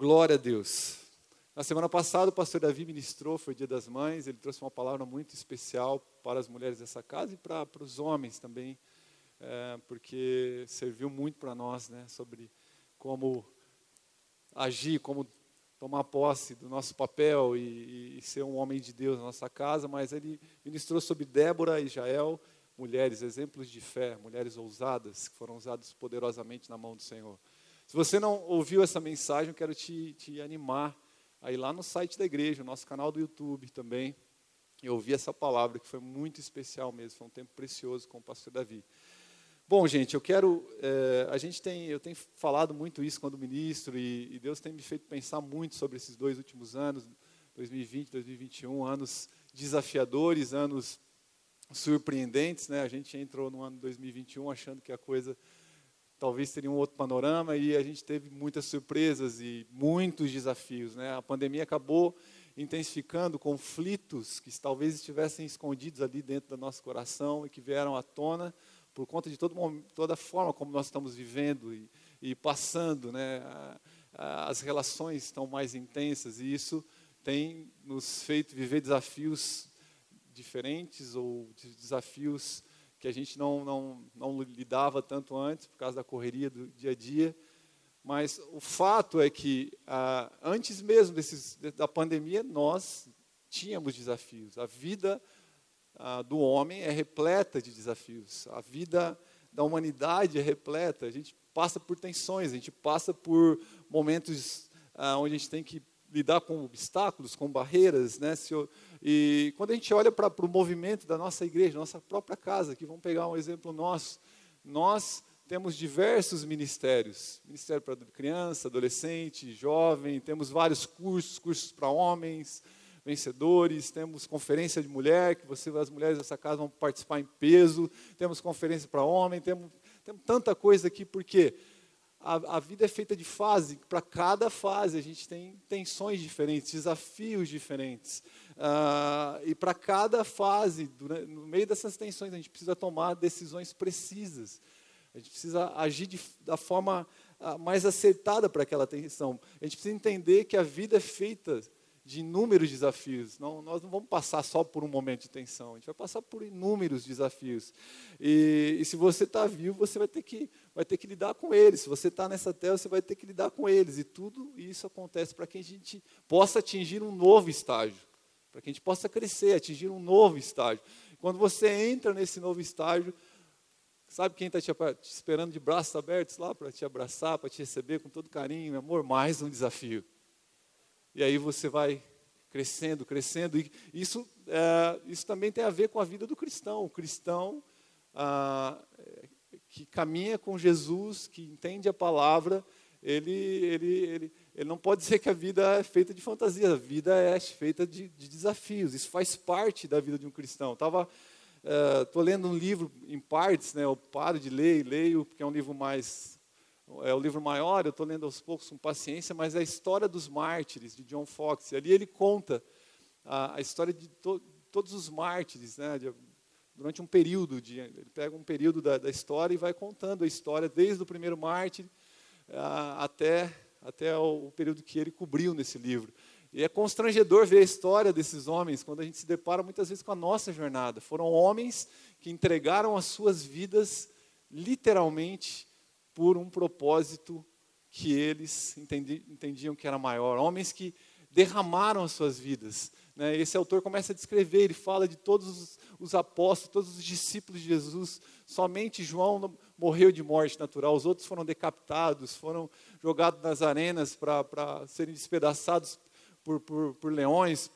Glória a Deus. Na semana passada, o pastor Davi ministrou, foi Dia das Mães, ele trouxe uma palavra muito especial para as mulheres dessa casa e para, para os homens também, é, porque serviu muito para nós, né, sobre como agir, como tomar posse do nosso papel e, e, ser um homem de Deus na nossa casa, mas ele ministrou sobre Débora e Jael, mulheres, exemplos de fé, mulheres ousadas, que foram usadas poderosamente na mão do Senhor. Se você não ouviu essa mensagem, eu quero te, te animar aí lá no site da igreja, nosso canal do YouTube também. Eu ouvi essa palavra que foi muito especial mesmo, foi um tempo precioso com o pastor Davi. Bom, gente, eu quero. É, a gente tem, eu tenho falado muito isso quando ministro e, e, Deus tem me feito pensar muito sobre esses dois últimos anos, 2020, 2021, anos desafiadores, anos surpreendentes, né? A gente entrou no ano 2021 achando que a coisa talvez teria um outro panorama e a gente teve muitas surpresas e muitos desafios. Né? A pandemia acabou intensificando conflitos que talvez estivessem escondidos ali dentro do nosso coração e que vieram à tona por conta de todo, toda a forma como nós estamos vivendo e, e passando. Né? As relações estão mais intensas e isso tem nos feito viver desafios diferentes ou desafios que a gente não, não, não lidava tanto antes, por causa da correria do dia a dia. Mas o fato é que, ah, antes mesmo desses, da pandemia, nós tínhamos desafios. A vida ah, do homem é repleta de desafios. A vida da humanidade é repleta. A gente passa por tensões, a gente passa por momentos ah, onde a gente tem que lidar com obstáculos, com barreiras. Né? Se eu, e quando a gente olha para o movimento da nossa igreja, nossa própria casa, que vamos pegar um exemplo nosso, nós temos diversos ministérios, ministério para criança, adolescente, jovem, temos vários cursos, cursos para homens, vencedores, temos conferência de mulher, que você, as mulheres dessa casa vão participar em peso, temos conferência para homem, temos, temos tanta coisa aqui, porque a, a vida é feita de fase, para cada fase a gente tem tensões diferentes, desafios diferentes. Uh, e para cada fase, durante, no meio dessas tensões, a gente precisa tomar decisões precisas. A gente precisa agir de, da forma uh, mais acertada para aquela tensão. A gente precisa entender que a vida é feita de inúmeros desafios. Não, nós não vamos passar só por um momento de tensão, a gente vai passar por inúmeros desafios. E, e se você está vivo, você vai ter, que, vai ter que lidar com eles. Se você está nessa tela, você vai ter que lidar com eles. E tudo isso acontece para que a gente possa atingir um novo estágio para que a gente possa crescer, atingir um novo estágio. Quando você entra nesse novo estágio, sabe quem está te, te, esperando de braços abertos lá para te abraçar, para te receber com todo carinho, amor, mais um desafio. E aí você vai crescendo, crescendo. E isso, é, isso também tem a ver com a vida do cristão. O cristão ah, que caminha com Jesus, que entende a palavra, ele, ele, ele, ele não pode dizer que a vida é feita de fantasia, a vida é feita de, de desafios, isso faz parte da vida de um cristão. Estou uh, lendo um livro em partes, né, eu paro de ler e leio, porque é um livro mais, é o livro maior, eu estou lendo aos poucos com paciência, mas é a história dos mártires, de John Fox, e ali ele conta a, a história de to, todos os mártires, né, de, durante um período, de, ele pega um período da, da, história e vai contando a história, desde o primeiro mártir uh, até até o período que ele cobriu nesse livro. E é constrangedor ver a história desses homens quando a gente se depara muitas vezes com a nossa jornada. Foram homens que entregaram as suas vidas literalmente por um propósito que eles entendiam que era maior. Homens que derramaram as suas vidas. Né? Esse autor começa a descrever, ele fala de todos os apóstolos, todos os discípulos de Jesus. Somente João morreu de morte natural, os outros foram decapitados, foram jogados nas arenas para serem despedaçados por, por, por leões.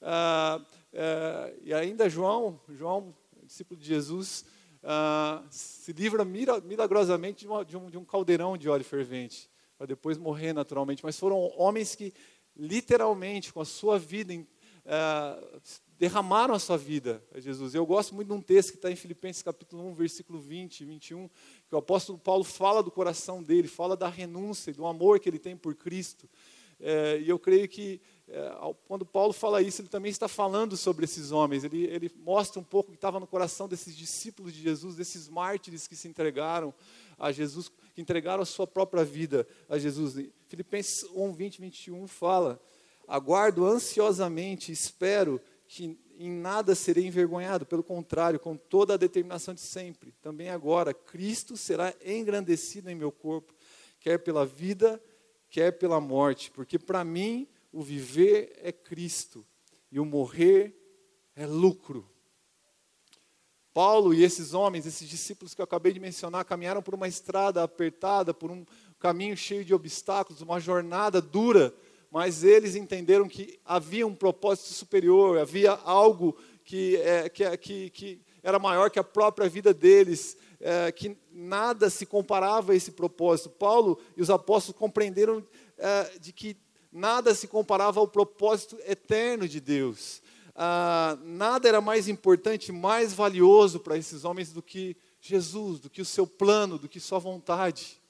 Ah, ah, e ainda João, João, discípulo de Jesus, ah, se livra milagrosamente de, uma, de, um, de um caldeirão de óleo fervente, para depois morrer naturalmente. Mas foram homens que, literalmente, com a sua vida, derramaram a sua vida a Jesus. Eu gosto muito de um texto que está em Filipenses capítulo 1, versículo 20 e 21, que o apóstolo Paulo fala do coração dele, fala da renúncia, do amor que ele tem por Cristo. É, e eu creio que é, quando Paulo fala isso, ele também está falando sobre esses homens. Ele, ele mostra um pouco o que estava no coração desses discípulos de Jesus, desses mártires que se entregaram a Jesus, que entregaram a sua própria vida a Jesus. Filipenses 1, 20, 21 fala: Aguardo ansiosamente, espero que em nada serei envergonhado, pelo contrário, com toda a determinação de sempre. Também agora, Cristo será engrandecido em meu corpo, quer pela vida, quer pela morte, porque para mim o viver é Cristo e o morrer é lucro. Paulo e esses homens, esses discípulos que eu acabei de mencionar, caminharam por uma estrada apertada, por um caminho cheio de obstáculos, uma jornada dura, mas eles entenderam que havia um propósito superior, havia algo que, é, que, que, que era maior que a própria vida deles, é, que nada se comparava a esse propósito. Paulo e os apóstolos compreenderam é, de que nada se comparava ao propósito eterno de Deus. Ah, nada era mais importante, mais valioso para esses homens do que Jesus, do que o seu plano, do que sua vontade,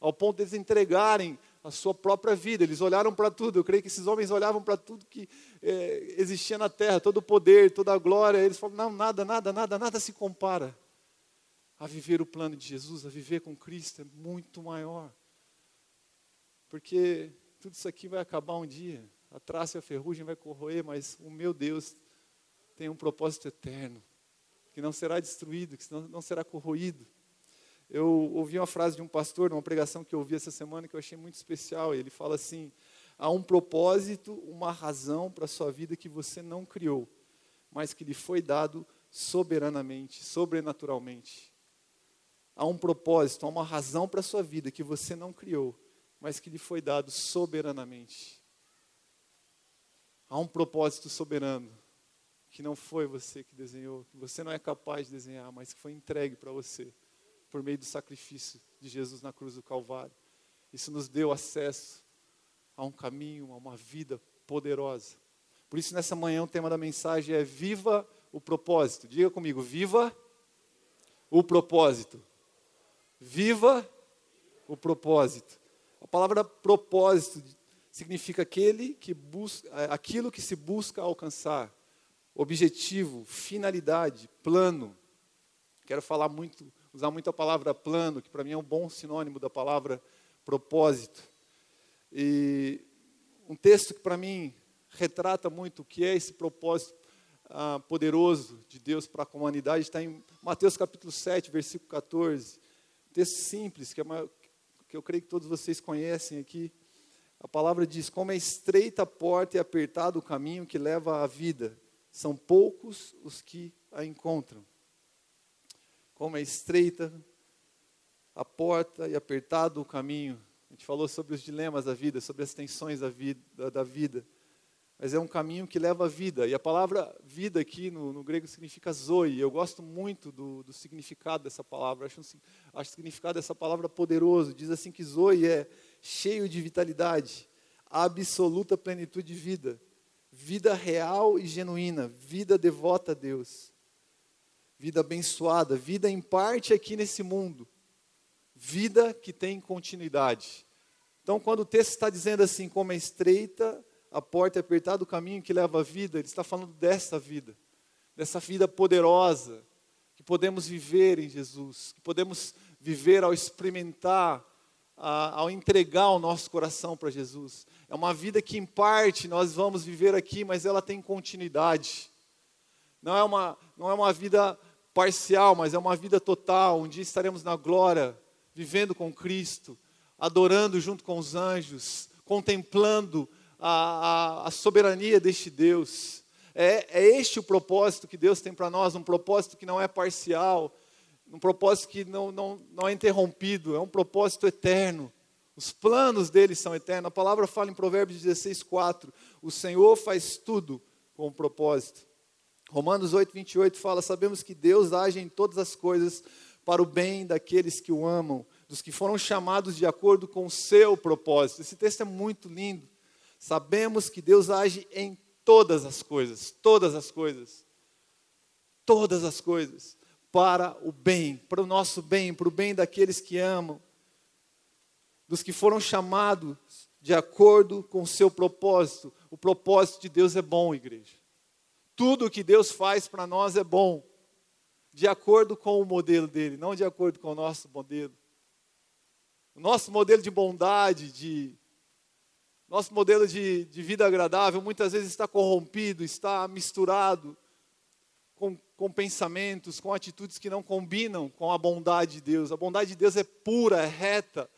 ao ponto de eles entregarem a sua própria vida. Eles olharam para tudo. Eu creio que esses homens olhavam para tudo que é, existia na terra, todo o poder, toda a glória. Eles falaram: não, nada, nada, nada, nada se compara a viver o plano de Jesus, a viver com Cristo é muito maior. Porque tudo isso aqui vai acabar um dia. A traça e a ferrugem vai corroer, mas o meu Deus tem um propósito eterno, que não será destruído, que não, será corroído. Eu ouvi uma frase de um pastor, numa pregação que eu ouvi essa semana, que eu achei muito especial. Ele fala assim: há um propósito, uma razão para a sua vida que você não criou, mas que lhe foi dado soberanamente, sobrenaturalmente. Há um propósito, há uma razão para a sua vida que você não criou, mas que lhe foi dado soberanamente. Há um propósito soberano que não foi você que desenhou, que você não é capaz de desenhar, mas que foi entregue para você por meio do sacrifício de Jesus na cruz do Calvário. Isso nos deu acesso a um caminho, a uma vida poderosa. Por isso, nessa manhã, o tema da mensagem é Viva o propósito. Diga comigo, viva o propósito. Viva o propósito. A palavra propósito significa aquele que busca, aquilo que se busca alcançar, objetivo, finalidade, plano. Quero falar muito usar muito a palavra plano, que para mim é um bom sinônimo da palavra propósito. E um texto que para mim retrata muito o que é esse propósito ah, poderoso de Deus para a humanidade está em Mateus capítulo 7, versículo 14. Um texto simples, que, é uma, que eu creio que todos vocês conhecem aqui. A palavra diz: Como é estreita a porta e apertado o caminho que leva à vida, são poucos os que a encontram como é estreita a porta e apertado o caminho. A gente falou sobre os dilemas da vida, sobre as tensões da vida. Da vida. Mas é um caminho que leva à vida. E a palavra vida aqui no, no grego significa zoe. Eu gosto muito do, do significado dessa palavra. Acho, acho o significado dessa palavra poderoso. Diz assim que zoe é cheio de vitalidade, absoluta plenitude de vida, vida real e genuína, vida devota a Deus vida abençoada, vida em parte aqui nesse mundo, vida que tem continuidade. Então, quando o texto está dizendo assim, como é estreita a porta é apertado o caminho que leva à vida, ele está falando dessa vida, dessa vida poderosa que podemos viver em Jesus, que podemos viver ao experimentar, ao entregar o nosso coração para Jesus. É uma vida que, em parte, nós vamos viver aqui, mas ela tem continuidade. Não é uma, não é uma vida parcial, mas é uma vida total. Um dia estaremos na glória, vivendo com Cristo, adorando junto com os anjos, contemplando a, a, a soberania deste Deus. É, é este o propósito que Deus tem para nós, um propósito que não é parcial, um propósito que não, não, não é interrompido, é um propósito eterno. Os planos dele são eternos. A palavra fala em Provérbios 16, 4: O Senhor faz tudo com um propósito. Romanos 8, 28 fala: Sabemos que Deus age em todas as coisas para o bem daqueles que o amam, dos que foram chamados de acordo com o seu propósito. Esse texto é muito lindo. Sabemos que Deus age em todas as coisas, todas as coisas, todas as coisas, para o bem, para o nosso bem, para o bem daqueles que amam, dos que foram chamados de acordo com o seu propósito. O propósito de Deus é bom, igreja. Tudo que Deus faz para nós é bom, de acordo com o modelo dele, não de acordo com o nosso modelo. O nosso modelo de bondade, de Nosso modelo de, de vida agradável muitas vezes está corrompido, está misturado com, com pensamentos, com atitudes que não combinam com a bondade de Deus. A bondade de Deus é pura, é reta.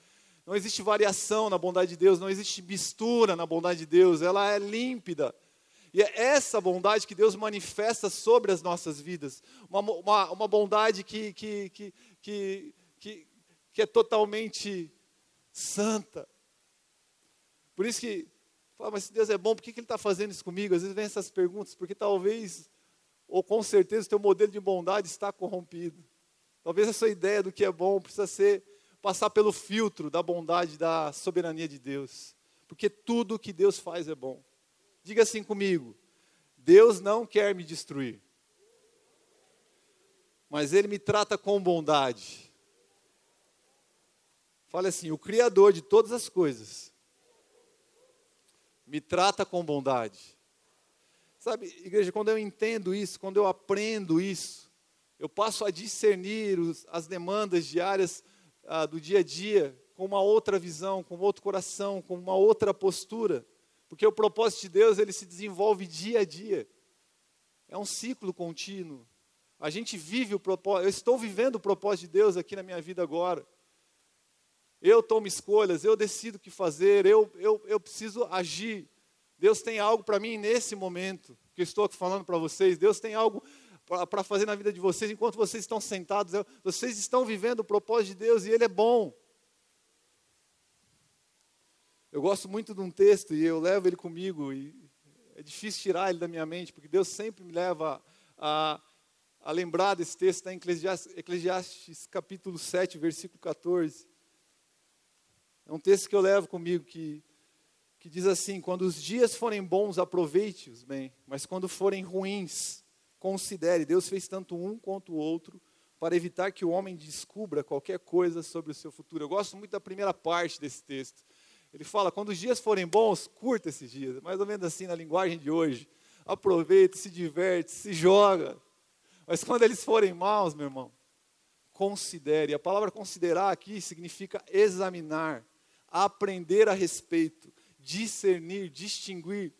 Não existe variação na bondade de Deus, não existe mistura na bondade de Deus, ela é límpida. E é essa bondade que Deus manifesta sobre as nossas vidas. Uma, uma, uma bondade que, que, que, que, que, que é totalmente santa. Por isso que, fala, mas se Deus é bom, por que, que Ele está fazendo isso comigo? Às vezes vem essas perguntas, porque talvez, ou com certeza, o teu modelo de bondade está corrompido. Talvez a sua ideia do que é bom precisa ser passar pelo filtro da bondade, da soberania de Deus. Porque tudo que Deus faz é bom. Diga assim comigo: Deus não quer me destruir, mas Ele me trata com bondade. Fale assim: o Criador de todas as coisas me trata com bondade. Sabe, igreja, quando eu entendo isso, quando eu aprendo isso, eu passo a discernir os, as demandas diárias ah, do dia a dia com uma outra visão, com outro coração, com uma outra postura, porque o propósito de Deus ele se desenvolve dia a dia. É um ciclo contínuo. A gente vive o propósito, eu estou vivendo o propósito de Deus aqui na minha vida agora. Eu tomo escolhas, eu decido o que fazer, eu, eu, eu preciso agir. Deus tem algo para mim nesse momento que eu estou falando para vocês. Deus tem algo para fazer na vida de vocês enquanto vocês estão sentados. Vocês estão vivendo o propósito de Deus e Ele é bom. Eu gosto muito de um texto e eu levo ele comigo e é difícil tirar ele da minha mente, porque Deus sempre me leva a, a lembrar desse texto, está em Eclesiastes, Eclesiastes capítulo 7, versículo 14. É um texto que eu levo comigo que, que diz assim: quando os dias forem bons, aproveite-os bem, mas quando forem ruins, considere. Deus fez tanto um quanto o outro para evitar que o homem descubra qualquer coisa sobre o seu futuro. Eu gosto muito da primeira parte desse texto. Ele fala: quando os dias forem bons, curta esses dias, mais ou menos assim na linguagem de hoje. Aproveite, se diverte, se joga. Mas quando eles forem maus, meu irmão, considere. A palavra considerar aqui significa examinar, aprender a respeito, discernir, distinguir.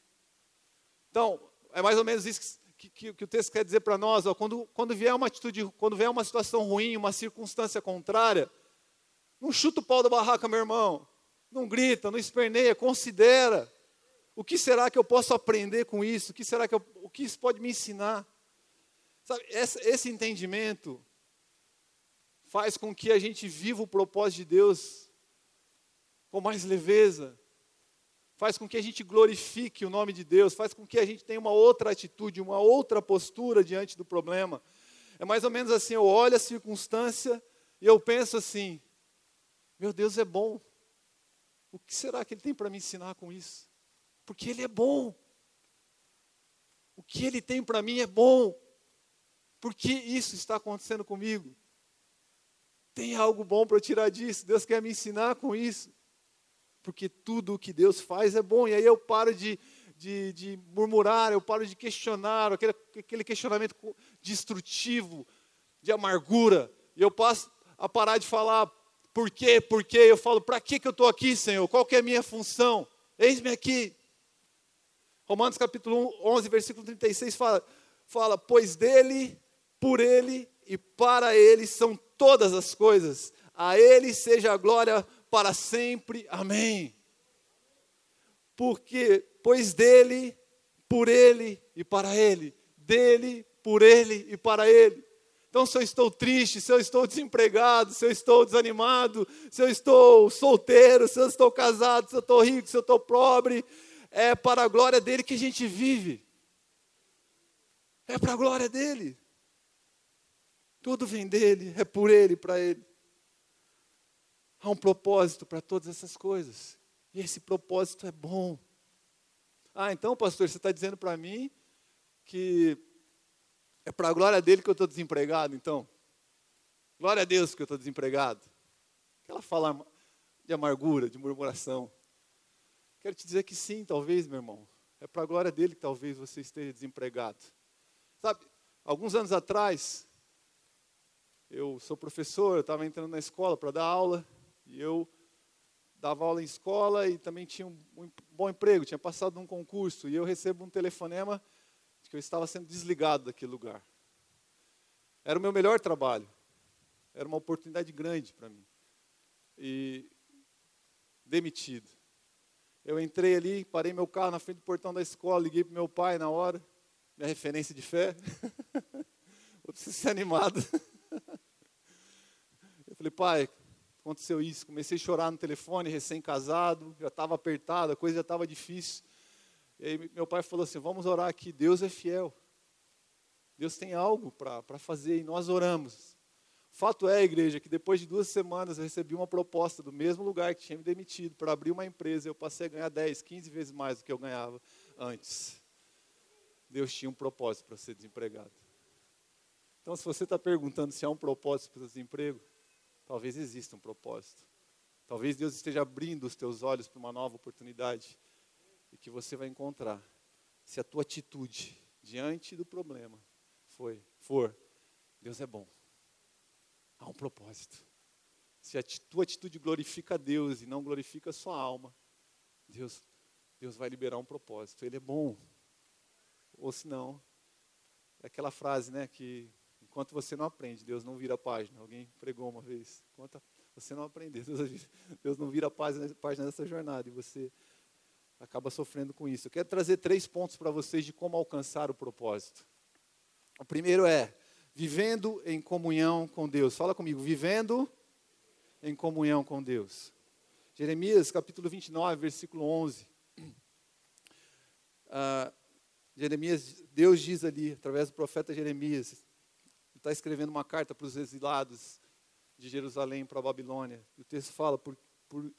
Então, é mais ou menos isso que, que, que o texto quer dizer para nós. Ó, quando, quando vier uma atitude, quando vier uma situação ruim, uma circunstância contrária, não chuta o pau da barraca, meu irmão. Não grita, não esperneia, considera. O que será que eu posso aprender com isso? O que será que eu, o que isso pode me ensinar? Sabe, esse, esse entendimento faz com que a gente viva o propósito de Deus com mais leveza, faz com que a gente glorifique o nome de Deus, faz com que a gente tenha uma outra atitude, uma outra postura diante do problema. É mais ou menos assim: eu olho a circunstância e eu penso assim: meu Deus é bom. O que será que Ele tem para me ensinar com isso? Porque Ele é bom. O que Ele tem para mim é bom. Por que isso está acontecendo comigo? Tem algo bom para tirar disso? Deus quer me ensinar com isso porque tudo o que Deus faz é bom. E aí eu paro de, de, de murmurar, eu paro de questionar, aquele, aquele questionamento destrutivo, de amargura. E eu passo a parar de falar por quê, por quê. Eu falo, para que, que eu estou aqui, Senhor? Qual que é a minha função? Eis-me aqui. Romanos capítulo 11, versículo 36 fala, fala, pois dele, por ele e para ele são todas as coisas. A ele seja a glória para sempre. Amém. Porque, pois dele, por ele e para ele, dele, por ele e para ele. Então, se eu estou triste, se eu estou desempregado, se eu estou desanimado, se eu estou solteiro, se eu estou casado, se eu estou rico, se eu estou pobre, é para a glória dele que a gente vive. É para a glória dele. Tudo vem dele, é por ele, para ele. Há um propósito para todas essas coisas. E esse propósito é bom. Ah, então, pastor, você está dizendo para mim que é para a glória dele que eu estou desempregado, então? Glória a Deus que eu estou desempregado. Aquela fala de amargura, de murmuração. Quero te dizer que sim, talvez, meu irmão. É para a glória dele que talvez você esteja desempregado. Sabe, alguns anos atrás, eu sou professor, eu estava entrando na escola para dar aula, e eu dava aula em escola e também tinha um, um bom emprego, tinha passado num concurso, e eu recebo um telefonema que eu estava sendo desligado daquele lugar. Era o meu melhor trabalho. Era uma oportunidade grande para mim. E demitido. Eu entrei ali, parei meu carro na frente do portão da escola, liguei para meu pai na hora, minha referência de fé. Eu preciso ser animado. Eu falei, pai, aconteceu isso. Comecei a chorar no telefone, recém-casado, já estava apertado, a coisa já estava difícil. E aí meu pai falou assim: vamos orar aqui, Deus é fiel. Deus tem algo para fazer e nós oramos. Fato é, igreja, que depois de duas semanas eu recebi uma proposta do mesmo lugar que tinha me demitido para abrir uma empresa. Eu passei a ganhar 10, 15 vezes mais do que eu ganhava antes. Deus tinha um propósito para ser desempregado. Então, se você está perguntando se há um propósito para o desemprego, talvez exista um propósito. Talvez Deus esteja abrindo os teus olhos para uma nova oportunidade e que você vai encontrar se a tua atitude diante do problema foi, for, Deus é bom. Há um propósito. Se a tua atitude glorifica a Deus e não glorifica a sua alma, Deus, Deus vai liberar um propósito. Ele é bom. Ou se não, é aquela frase, né, que enquanto você não aprende, Deus não vira a página. Alguém pregou uma vez. Enquanto você não aprender, Deus, Deus não vira a página, página dessa jornada e você acaba sofrendo com isso. Eu quero trazer três pontos para vocês de como alcançar o propósito. O primeiro é vivendo em comunhão com Deus. Fala comigo, vivendo em comunhão com Deus. Jeremias capítulo 29, versículo 11. Ah, Jeremias, Deus diz ali, através do profeta Jeremias, está escrevendo uma carta para os exilados de Jerusalém para a Babilônia. E o texto fala, por, por,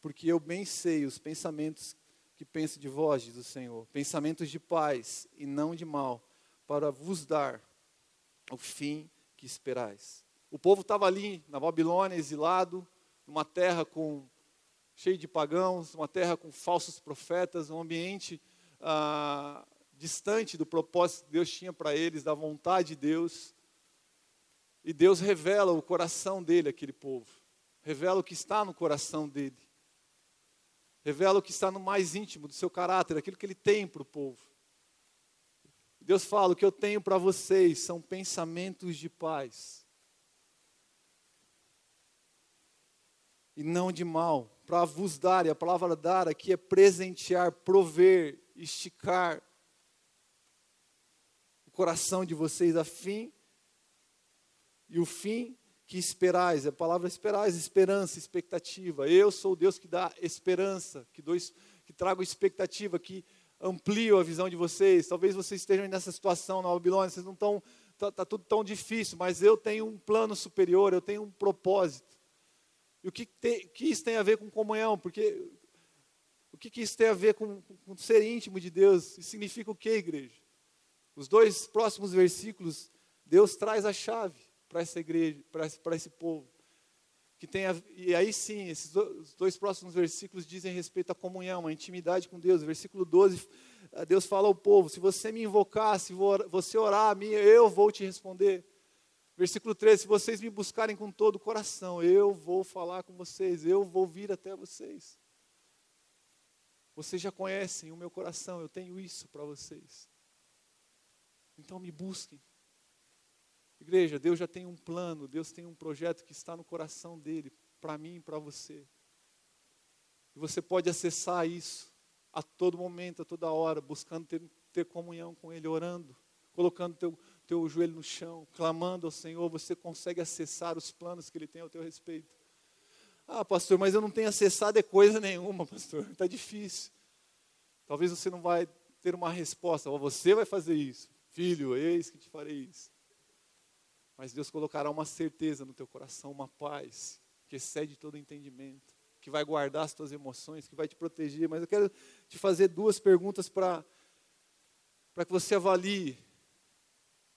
porque eu bem sei os pensamentos que penso de vós, diz o Senhor, pensamentos de paz e não de mal, para vos dar o fim que esperais. O povo estava ali na Babilônia, exilado, numa terra com cheio de pagãos, uma terra com falsos profetas, um ambiente ah, distante do propósito que Deus tinha para eles, da vontade de Deus. E Deus revela o coração dele, aquele povo. Revela o que está no coração dele. Revela o que está no mais íntimo do seu caráter, aquilo que ele tem para o povo. Deus fala: o que eu tenho para vocês são pensamentos de paz. E não de mal, para vos dar, e a palavra dar aqui é presentear, prover, esticar o coração de vocês a fim, e o fim que esperais, a palavra esperais, esperança, expectativa. Eu sou o Deus que dá esperança, que, dou, que trago expectativa, que amplio a visão de vocês. Talvez vocês estejam nessa situação na Babilônia, vocês não estão, está tá tudo tão difícil, mas eu tenho um plano superior, eu tenho um propósito. E o que, tem, que isso tem a ver com comunhão? Porque o que, que isso tem a ver com, com ser íntimo de Deus? Isso significa o que, igreja? Os dois próximos versículos, Deus traz a chave para essa igreja, para esse, povo. Que tem a, e aí sim, esses dois, dois próximos versículos dizem respeito à comunhão, à intimidade com Deus. Versículo 12, Deus fala ao povo: se você me invocar, se você orar a mim, eu vou te responder. Versículo 13: se vocês me buscarem com todo o coração, eu vou falar com vocês, eu vou vir até vocês. Vocês já conhecem o meu coração, eu tenho isso para vocês. Então me busquem. Igreja, Deus já tem um plano, Deus tem um projeto que está no coração dele, para mim e para você. E você pode acessar isso a todo momento, a toda hora, buscando ter, ter comunhão com Ele, orando, colocando teu, teu joelho no chão, clamando ao Senhor, você consegue acessar os planos que Ele tem ao teu respeito. Ah, pastor, mas eu não tenho acessado é coisa nenhuma, pastor, está difícil. Talvez você não vai ter uma resposta, você vai fazer isso. Filho, eis que te farei isso. Mas Deus colocará uma certeza no teu coração, uma paz que excede todo entendimento, que vai guardar as tuas emoções, que vai te proteger. Mas eu quero te fazer duas perguntas para que você avalie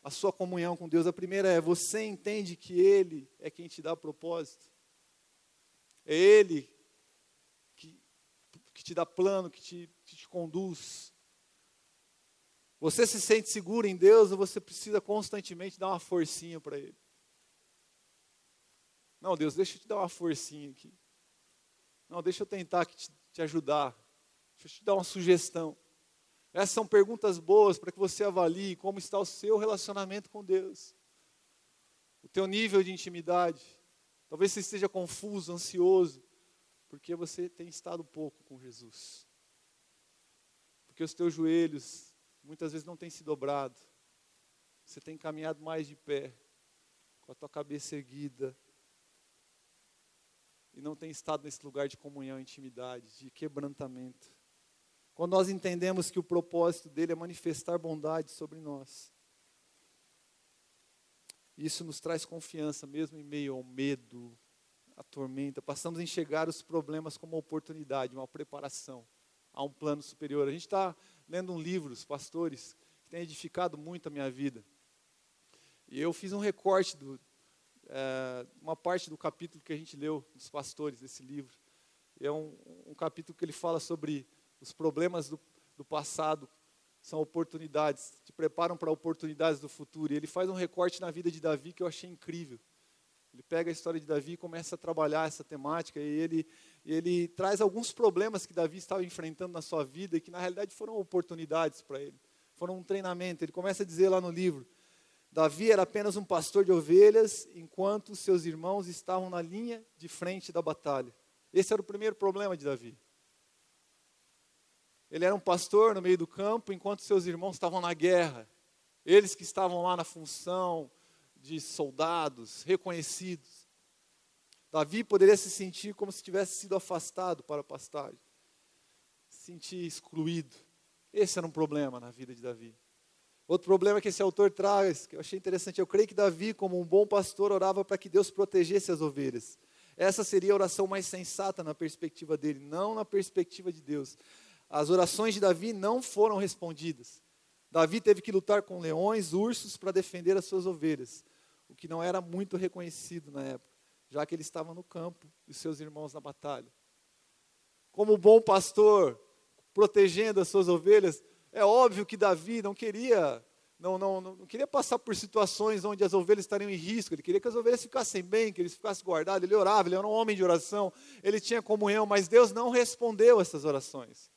a sua comunhão com Deus. A primeira é: você entende que Ele é quem te dá propósito? É Ele que, que te dá plano, que te, que te conduz. Você se sente seguro em Deus ou você precisa constantemente dar uma forcinha para Ele? Não, Deus, deixa eu te dar uma forcinha aqui. Não, deixa eu tentar te, te ajudar. Deixa eu te dar uma sugestão. Essas são perguntas boas para que você avalie como está o seu relacionamento com Deus. O teu nível de intimidade. Talvez você esteja confuso, ansioso, porque você tem estado pouco com Jesus. Porque os teus joelhos muitas vezes não têm se dobrado. Você tem caminhado mais de pé, com a tua cabeça erguida, e não tem estado nesse lugar de comunhão, intimidade, de quebrantamento. Quando nós entendemos que o propósito dele é manifestar bondade sobre nós. Isso nos traz confiança, mesmo em meio ao medo, à tormenta. Passamos a enxergar os problemas como uma oportunidade, uma preparação a um plano superior. A gente está lendo um livro, os pastores, que tem edificado muito a minha vida. E eu fiz um recorte do, é, uma parte do capítulo que a gente leu dos pastores desse livro. É um, um capítulo que ele fala sobre os problemas do, do passado são oportunidades, te preparam para oportunidades do futuro. E ele faz um recorte na vida de Davi que eu achei incrível. Ele pega a história de Davi e começa a trabalhar essa temática, e ele, ele traz alguns problemas que Davi estava enfrentando na sua vida e que na realidade foram oportunidades para ele, foram um treinamento. Ele começa a dizer lá no livro: Davi era apenas um pastor de ovelhas, enquanto seus irmãos estavam na linha de frente da batalha. Esse era o primeiro problema de Davi. Ele era um pastor no meio do campo, enquanto seus irmãos estavam na guerra. Eles que estavam lá na função de soldados reconhecidos. Davi poderia se sentir como se tivesse sido afastado para a pastagem, se sentir excluído. Esse era um problema na vida de Davi. Outro problema que esse autor traz, que eu achei interessante, eu creio que Davi, como um bom pastor, orava para que Deus protegesse as ovelhas. Essa seria a oração mais sensata na perspectiva dele, não na perspectiva de Deus. As orações de Davi não foram respondidas. Davi teve que lutar com leões, ursos para defender as suas ovelhas, o que não era muito reconhecido na época, já que ele estava no campo e seus irmãos na batalha. Como bom pastor, protegendo as suas ovelhas, é óbvio que Davi não queria, não, não, não queria passar por situações onde as ovelhas estariam em risco. Ele queria que as ovelhas ficassem bem, que eles ficassem guardados. Ele orava, ele era um homem de oração, ele tinha comunhão, mas Deus não respondeu essas orações.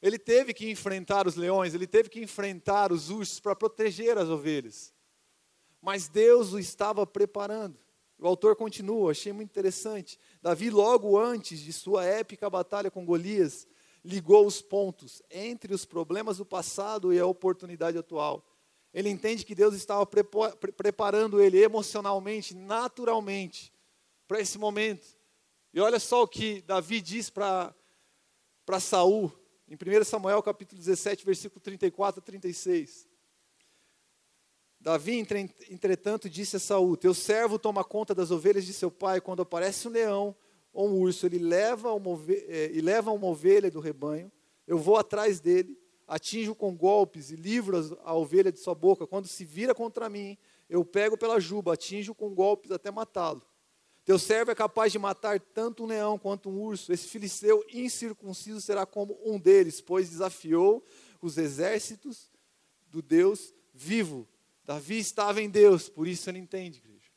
Ele teve que enfrentar os leões, ele teve que enfrentar os ursos para proteger as ovelhas. Mas Deus o estava preparando. O autor continua, achei muito interessante. Davi, logo antes de sua épica batalha com Golias, ligou os pontos entre os problemas do passado e a oportunidade atual. Ele entende que Deus estava preparando ele emocionalmente, naturalmente, para esse momento. E olha só o que Davi diz para Saul, em 1 Samuel capítulo 17, versículo 34 a 36. Davi, entretanto, disse a Saul: Teu servo toma conta das ovelhas de seu pai, quando aparece um leão ou um urso, ele leva uma ovelha, é, e leva uma ovelha do rebanho, eu vou atrás dele, atinjo com golpes e livro a ovelha de sua boca. Quando se vira contra mim, eu pego pela juba, atinjo com golpes até matá-lo. Teu servo é capaz de matar tanto um leão quanto um urso. Esse filisteu incircunciso será como um deles, pois desafiou os exércitos do Deus vivo. Davi estava em Deus, por isso ele entende, igreja.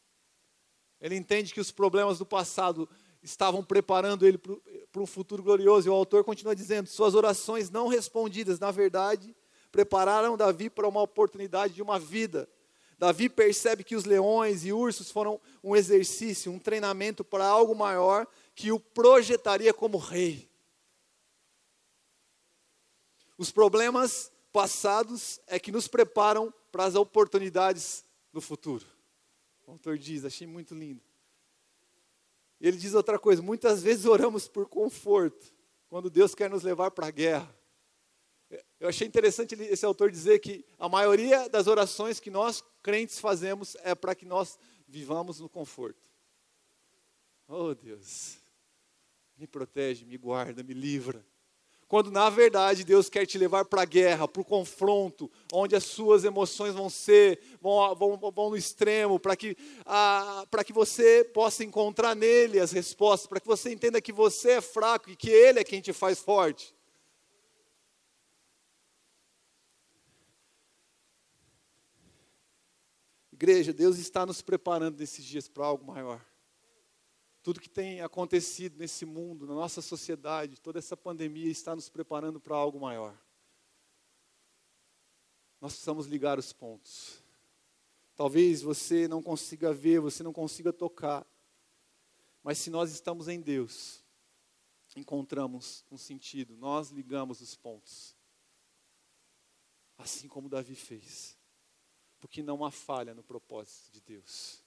Ele entende que os problemas do passado estavam preparando ele para um futuro glorioso. E o autor continua dizendo: Suas orações não respondidas, na verdade, prepararam Davi para uma oportunidade de uma vida. Davi percebe que os leões e ursos foram um exercício, um treinamento para algo maior que o projetaria como rei. Os problemas passados é que nos preparam para as oportunidades no futuro. O autor diz, achei muito lindo. Ele diz outra coisa: muitas vezes oramos por conforto, quando Deus quer nos levar para a guerra. Eu achei interessante esse autor dizer que a maioria das orações que nós crentes fazemos é para que nós vivamos no conforto. Oh Deus, me protege, me guarda, me livra quando na verdade Deus quer te levar para a guerra, para o confronto, onde as suas emoções vão ser, vão, vão, vão no extremo, para que, para que você possa encontrar nele as respostas, para que você entenda que você é fraco e que ele é quem te faz forte. Igreja, Deus está nos preparando nesses dias para algo maior. Tudo que tem acontecido nesse mundo, na nossa sociedade, toda essa pandemia está nos preparando para algo maior. Nós precisamos ligar os pontos. Talvez você não consiga ver, você não consiga tocar, mas se nós estamos em Deus, encontramos um sentido, nós ligamos os pontos. Assim como Davi fez. Porque não há falha no propósito de Deus.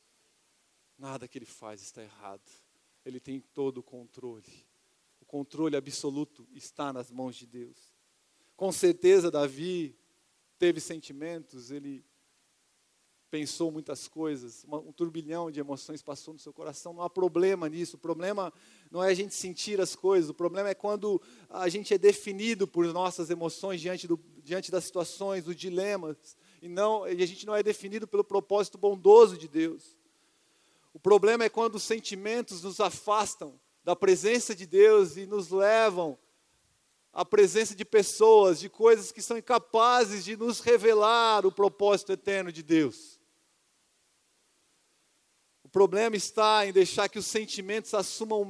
Nada que ele faz está errado. Ele tem todo o controle. O controle absoluto está nas mãos de Deus. Com certeza, Davi teve sentimentos, ele pensou muitas coisas, um turbilhão de emoções passou no seu coração. Não há problema nisso. O problema não é a gente sentir as coisas. O problema é quando a gente é definido por nossas emoções diante, do, diante das situações, dos dilemas, e, não, e a gente não é definido pelo propósito bondoso de Deus. O problema é quando os sentimentos nos afastam da presença de Deus e nos levam à presença de pessoas, de coisas que são incapazes de nos revelar o propósito eterno de Deus. O problema está em deixar que os sentimentos assumam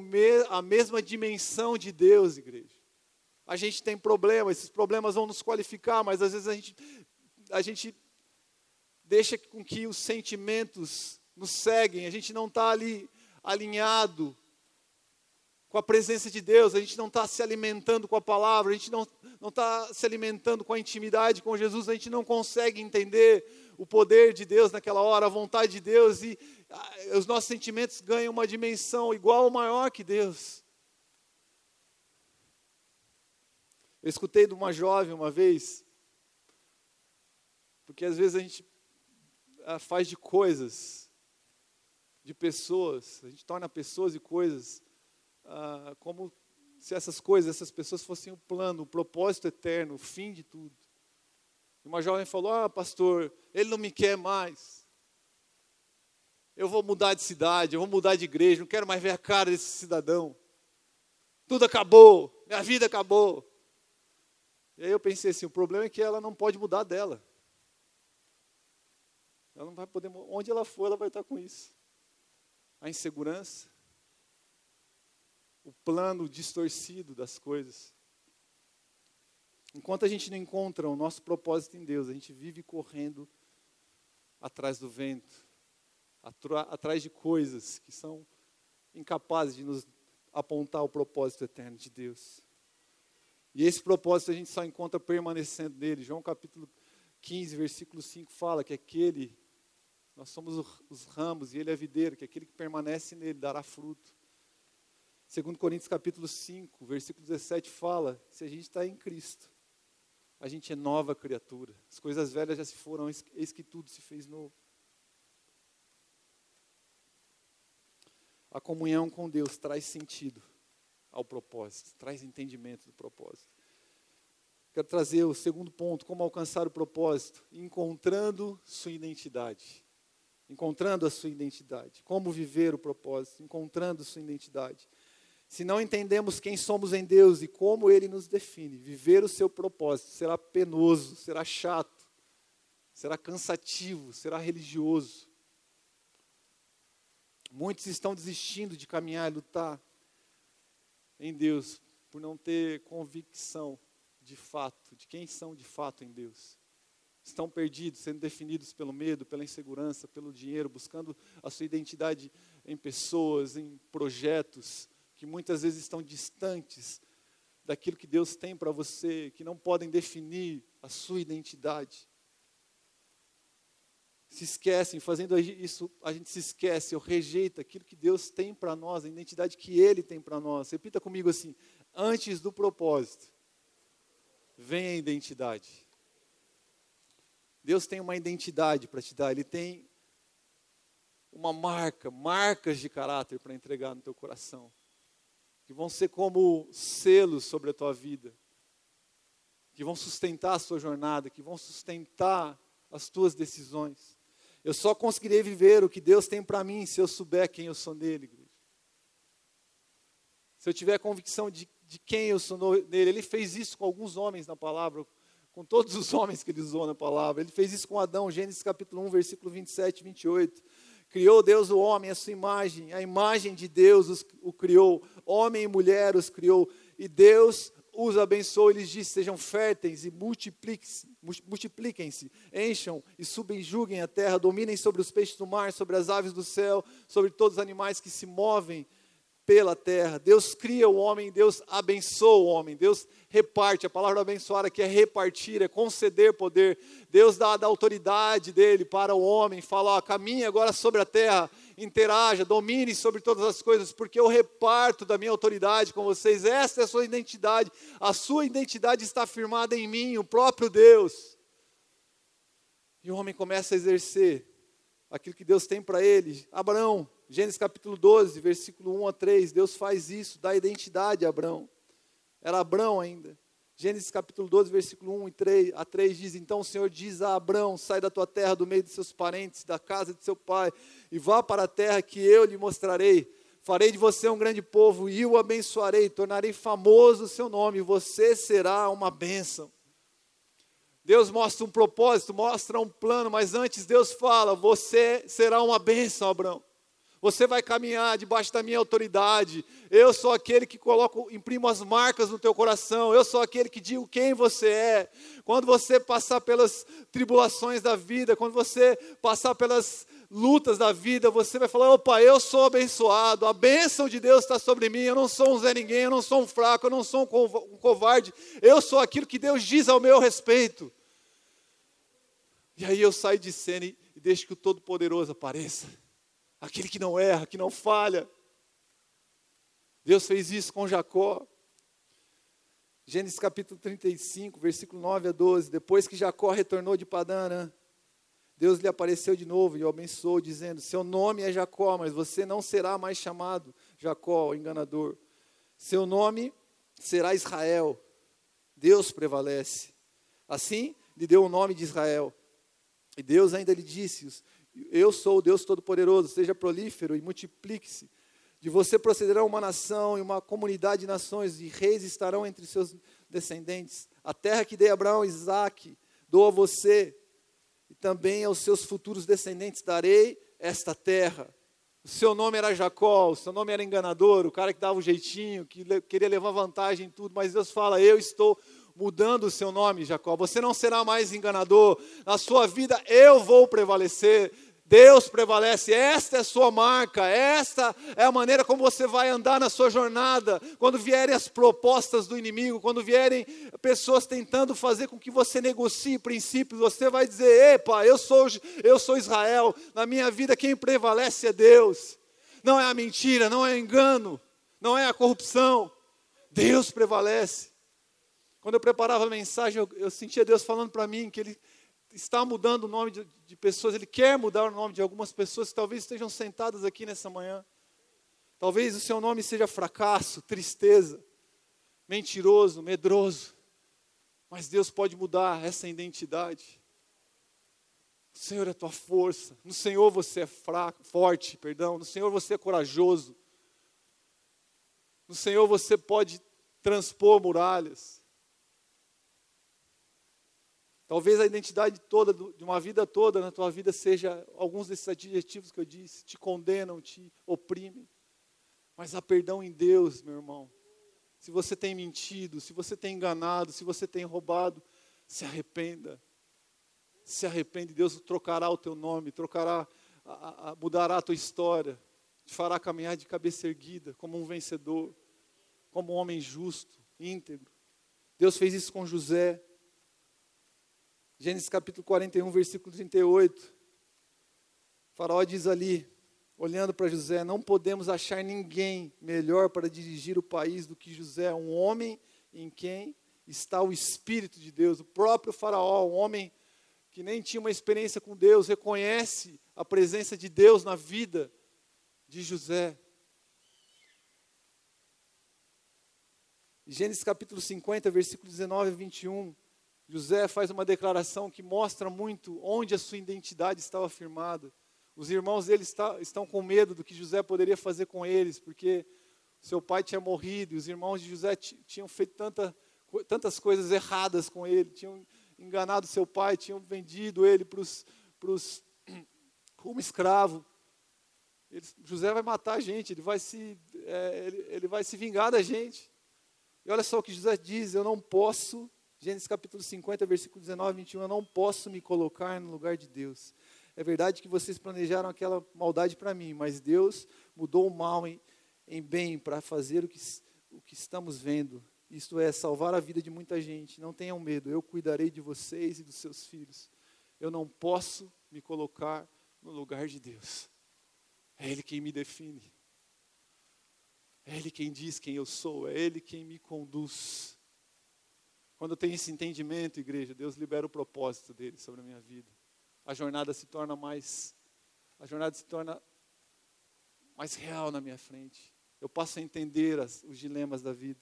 a mesma dimensão de Deus, igreja. A gente tem problemas, esses problemas vão nos qualificar, mas às vezes a gente, a gente deixa com que os sentimentos nos seguem, a gente não está ali alinhado com a presença de Deus, a gente não está se alimentando com a palavra, a gente não está se alimentando com a intimidade com Jesus, a gente não consegue entender o poder de Deus naquela hora, a vontade de Deus, e ah, os nossos sentimentos ganham uma dimensão igual ou maior que Deus. Eu escutei de uma jovem uma vez, porque às vezes a gente ah, faz de coisas, de pessoas, a gente torna pessoas e coisas ah, como se essas coisas, essas pessoas fossem o plano, o propósito eterno, o fim de tudo. E uma jovem falou: Ah, pastor, ele não me quer mais. Eu vou mudar de cidade, eu vou mudar de igreja, não quero mais ver a cara desse cidadão. Tudo acabou, minha vida acabou. E aí eu pensei assim: o problema é que ela não pode mudar dela. Ela não vai poder, onde ela for, ela vai estar com isso. A insegurança, o plano distorcido das coisas. Enquanto a gente não encontra o nosso propósito em Deus, a gente vive correndo atrás do vento, atrás de coisas que são incapazes de nos apontar o propósito eterno de Deus. E esse propósito a gente só encontra permanecendo nele. João capítulo 15, versículo 5 fala que aquele, nós somos os ramos e ele é a videira, que aquele que permanece nele dará fruto. Segundo Coríntios capítulo 5, versículo 17 fala, se a gente está em Cristo, a gente é nova criatura. As coisas velhas já se foram, eis que tudo se fez novo. A comunhão com Deus traz sentido ao propósito, traz entendimento do propósito. Quero trazer o segundo ponto, como alcançar o propósito, encontrando sua identidade. Encontrando a sua identidade. Como viver o propósito, encontrando sua identidade. Se não entendemos quem somos em Deus e como Ele nos define, viver o seu propósito será penoso, será chato, será cansativo, será religioso. Muitos estão desistindo de caminhar e lutar em Deus por não ter convicção de fato, de quem são de fato em Deus. Estão perdidos, sendo definidos pelo medo, pela insegurança, pelo dinheiro, buscando a sua identidade em pessoas, em projetos, que muitas vezes estão distantes daquilo que Deus tem para você, que não podem definir a sua identidade. Se esquecem, fazendo isso, a gente se esquece, ou rejeita aquilo que Deus tem para nós, a identidade que Ele tem para nós. Repita comigo assim: antes do propósito, vem a identidade. Deus tem uma identidade para te dar, Ele tem uma marca, marcas de caráter para entregar no teu coração que vão ser como selos sobre a tua vida, que vão sustentar a sua jornada, que vão sustentar as tuas decisões. Eu só conseguirei viver o que Deus tem para mim se eu souber quem eu sou nele. Se eu tiver convicção de, de quem eu sou nele. Ele fez isso com alguns homens na palavra, com todos os homens que ele usou na palavra. Ele fez isso com Adão, Gênesis capítulo 1, versículo 27 e 28 Criou Deus o homem, a sua imagem, a imagem de Deus os, o criou, homem e mulher os criou, e Deus os abençoou, eles disse: sejam férteis e multipliquem-se, encham e subjuguem a terra, dominem sobre os peixes do mar, sobre as aves do céu, sobre todos os animais que se movem pela terra. Deus cria o homem, Deus abençoa o homem, Deus reparte. A palavra abençoar aqui é repartir, é conceder poder. Deus dá a autoridade dele para o homem, fala: ó, caminhe agora sobre a terra, interaja, domine sobre todas as coisas, porque eu reparto da minha autoridade com vocês. Esta é a sua identidade. A sua identidade está firmada em mim, o próprio Deus. E o homem começa a exercer aquilo que Deus tem para ele. Abraão, Gênesis capítulo 12, versículo 1 a 3, Deus faz isso, dá identidade a Abraão. Era Abraão ainda. Gênesis capítulo 12, versículo 1 e 3, a 3 diz: Então o Senhor diz a Abraão: Sai da tua terra, do meio de seus parentes, da casa de seu pai, e vá para a terra que eu lhe mostrarei. Farei de você um grande povo e o abençoarei, tornarei famoso o seu nome, você será uma bênção. Deus mostra um propósito, mostra um plano, mas antes Deus fala: Você será uma bênção, Abraão. Você vai caminhar debaixo da minha autoridade. Eu sou aquele que coloco, imprimo as marcas no teu coração. Eu sou aquele que digo quem você é. Quando você passar pelas tribulações da vida, quando você passar pelas lutas da vida, você vai falar: opa, eu sou abençoado, a bênção de Deus está sobre mim. Eu não sou um Zé Ninguém, eu não sou um fraco, eu não sou um covarde. Eu sou aquilo que Deus diz ao meu respeito. E aí eu saio de cena e deixo que o Todo-Poderoso apareça aquele que não erra, que não falha. Deus fez isso com Jacó. Gênesis capítulo 35, versículo 9 a 12. Depois que Jacó retornou de Padana, Deus lhe apareceu de novo e o abençoou, dizendo: Seu nome é Jacó, mas você não será mais chamado Jacó, enganador. Seu nome será Israel. Deus prevalece. Assim lhe deu o nome de Israel. E Deus ainda lhe disse: eu sou o Deus Todo-Poderoso, seja prolífero e multiplique-se. De você procederá uma nação e uma comunidade de nações, e reis estarão entre seus descendentes. A terra que dei a Abraão e Isaac, dou a você, e também aos seus futuros descendentes darei esta terra. O seu nome era Jacó, o seu nome era enganador, o cara que dava o um jeitinho, que queria levar vantagem em tudo, mas Deus fala: Eu estou mudando o seu nome, Jacó. Você não será mais enganador. Na sua vida eu vou prevalecer. Deus prevalece, esta é a sua marca, esta é a maneira como você vai andar na sua jornada. Quando vierem as propostas do inimigo, quando vierem pessoas tentando fazer com que você negocie princípios, você vai dizer: "Epa, eu sou eu sou Israel, na minha vida quem prevalece é Deus". Não é a mentira, não é o engano, não é a corrupção. Deus prevalece. Quando eu preparava a mensagem, eu, eu sentia Deus falando para mim que Ele está mudando o nome de, de, pessoas, Ele quer mudar o nome de algumas pessoas que talvez estejam sentadas aqui nessa manhã. Talvez o seu nome seja fracasso, tristeza, mentiroso, medroso. Mas Deus pode mudar essa identidade. O Senhor é a tua força. No Senhor você é fraco, forte, perdão. No Senhor você é corajoso. No Senhor você pode transpor muralhas. Talvez a identidade toda, de uma vida toda na tua vida, seja alguns desses adjetivos que eu disse: te condenam, te oprimem. Mas há perdão em Deus, meu irmão. Se você tem mentido, se você tem enganado, se você tem roubado, se arrependa. Se arrepende, Deus trocará o teu nome, trocará, a, a, mudará a tua história, te fará caminhar de cabeça erguida, como um vencedor, como um homem justo, íntegro. Deus fez isso com José. Gênesis capítulo 41, versículo 38. O faraó diz ali, olhando para José: Não podemos achar ninguém melhor para dirigir o país do que José, um homem em quem está o Espírito de Deus. O próprio Faraó, um homem que nem tinha uma experiência com Deus, reconhece a presença de Deus na vida de José. Gênesis capítulo 50, versículo 19 e 21. José faz uma declaração que mostra muito onde a sua identidade estava firmada. Os irmãos dele está, estão com medo do que José poderia fazer com eles, porque seu pai tinha morrido e os irmãos de José tinham feito tanta, tantas coisas erradas com ele, tinham enganado seu pai, tinham vendido ele para os como escravo. Ele, José vai matar a gente, ele vai, se, é, ele, ele vai se vingar da gente. E olha só o que José diz: eu não posso, Gênesis capítulo 50, versículo 19 21, eu não posso me colocar no lugar de Deus. É verdade que vocês planejaram aquela maldade para mim, mas Deus mudou o mal em, em bem para fazer o que, o que estamos vendo. Isto é, salvar a vida de muita gente. Não tenham medo, eu cuidarei de vocês e dos seus filhos. Eu não posso me colocar no lugar de Deus. É Ele quem me define. É Ele quem diz quem eu sou. É Ele quem me conduz. Quando eu tenho esse entendimento, igreja, Deus libera o propósito dele sobre a minha vida. A jornada se torna mais, a jornada se torna mais real na minha frente. Eu passo a entender as, os dilemas da vida.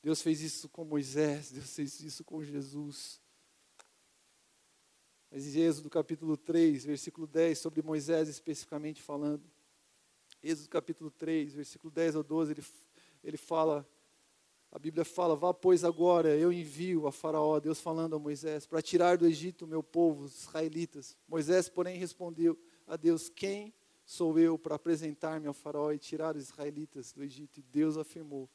Deus fez isso com Moisés, Deus fez isso com Jesus. Mas em Êxodo capítulo 3, versículo 10, sobre Moisés especificamente falando. Êxodo capítulo 3, versículo 10 ao 12, ele, ele fala, a Bíblia fala, vá pois agora, eu envio a faraó, Deus falando a Moisés, para tirar do Egito o meu povo, os israelitas. Moisés, porém, respondeu a Deus, quem sou eu para apresentar-me ao faraó e tirar os israelitas do Egito? E Deus afirmou,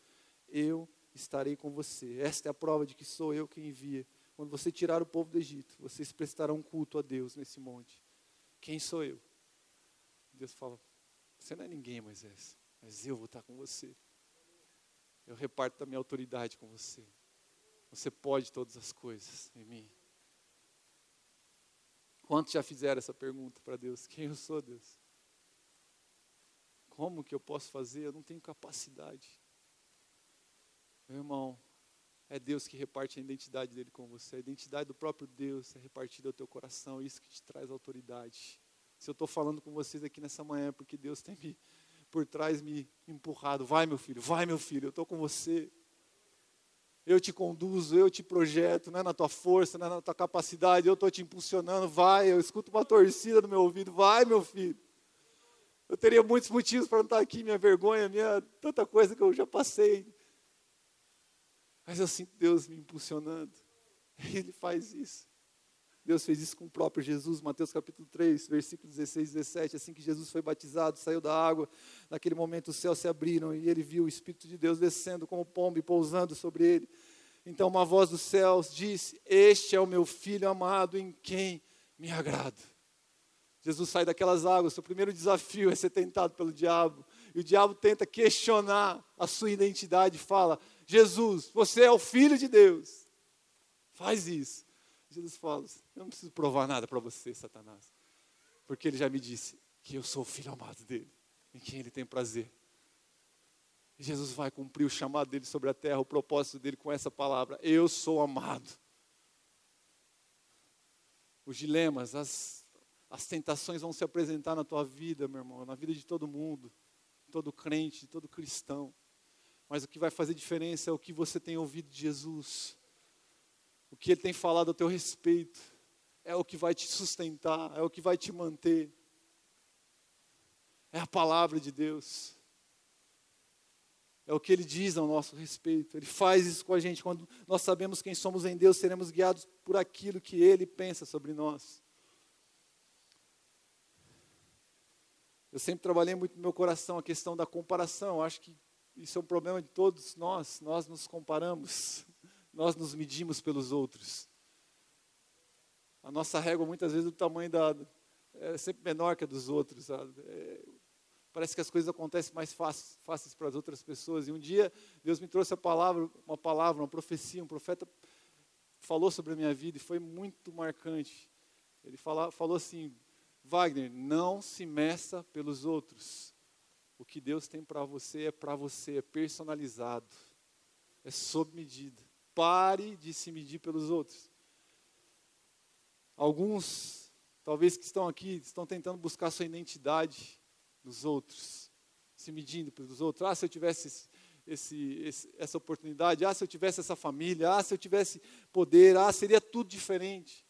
eu estarei com você. Esta é a prova de que sou eu quem envia. Quando você tirar o povo do Egito, vocês prestarão culto a Deus nesse monte. Quem sou eu? Deus fala: Você não é ninguém, Moisés, mas eu vou estar com você. Eu reparto a minha autoridade com você. Você pode todas as coisas em mim. Quantos já fizeram essa pergunta para Deus? Quem eu sou, Deus? Como que eu posso fazer? Eu não tenho capacidade. Meu irmão, é Deus que reparte a identidade dele com você. A identidade do próprio Deus é repartida ao teu coração. Isso que te traz autoridade. Se eu estou falando com vocês aqui nessa manhã, é porque Deus tem me, por trás me empurrado. Vai, meu filho, vai, meu filho, eu estou com você. Eu te conduzo, eu te projeto, não é na tua força, não é na tua capacidade, eu estou te impulsionando. Vai, eu escuto uma torcida no meu ouvido. Vai, meu filho. Eu teria muitos motivos para não estar aqui, minha vergonha, minha tanta coisa que eu já passei mas eu sinto Deus me impulsionando. Ele faz isso. Deus fez isso com o próprio Jesus, Mateus capítulo 3, versículos 16 e 17. Assim que Jesus foi batizado, saiu da água, naquele momento os céus se abriram e ele viu o Espírito de Deus descendo como pombo e pousando sobre ele. Então uma voz dos céus disse: Este é o meu filho amado em quem me agrado. Jesus sai daquelas águas, seu primeiro desafio é ser tentado pelo diabo. E o diabo tenta questionar a sua identidade e fala: Jesus, você é o filho de Deus. Faz isso. Jesus fala: Eu não preciso provar nada para você, Satanás. Porque ele já me disse que eu sou o filho amado dele, em quem ele tem prazer. Jesus vai cumprir o chamado dele sobre a terra, o propósito dele com essa palavra: Eu sou amado. Os dilemas, as, as tentações vão se apresentar na tua vida, meu irmão, na vida de todo mundo, todo crente, todo cristão. Mas o que vai fazer diferença é o que você tem ouvido de Jesus. O que ele tem falado a teu respeito. É o que vai te sustentar, é o que vai te manter. É a palavra de Deus. É o que ele diz ao nosso respeito. Ele faz isso com a gente. Quando nós sabemos quem somos em Deus, seremos guiados por aquilo que ele pensa sobre nós. Eu sempre trabalhei muito no meu coração a questão da comparação. acho que isso é um problema de todos nós. Nós nos comparamos, nós nos medimos pelos outros. A nossa régua, muitas vezes, o tamanho da. é sempre menor que a dos outros. É, parece que as coisas acontecem mais fáceis, fáceis para as outras pessoas. E um dia, Deus me trouxe a palavra, uma palavra, uma profecia. Um profeta falou sobre a minha vida e foi muito marcante. Ele fala, falou assim: Wagner, não se meça pelos outros o que Deus tem para você é para você, é personalizado, é sob medida. Pare de se medir pelos outros. Alguns, talvez que estão aqui, estão tentando buscar sua identidade nos outros, se medindo pelos outros. Ah, se eu tivesse esse, esse, essa oportunidade, ah, se eu tivesse essa família, ah, se eu tivesse poder, ah, seria tudo diferente.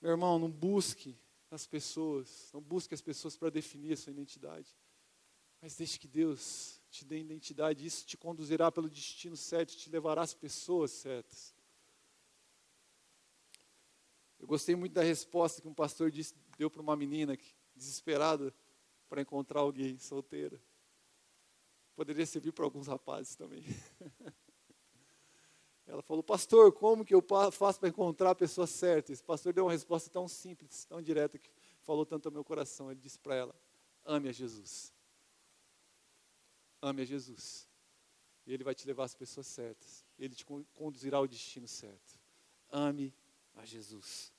Meu irmão, não busque as pessoas, não busque as pessoas para definir a sua identidade. Mas deixe que Deus te dê identidade, isso te conduzirá pelo destino certo, te levará às pessoas certas. Eu gostei muito da resposta que um pastor disse, deu para uma menina que desesperada para encontrar alguém solteira. Poderia servir para alguns rapazes também. Ela falou, pastor, como que eu faço para encontrar a pessoa certa? Esse pastor deu uma resposta tão simples, tão direta, que falou tanto ao meu coração. Ele disse para ela: ame a Jesus. Ame a Jesus. Ele vai te levar às pessoas certas. Ele te conduzirá ao destino certo. Ame a Jesus.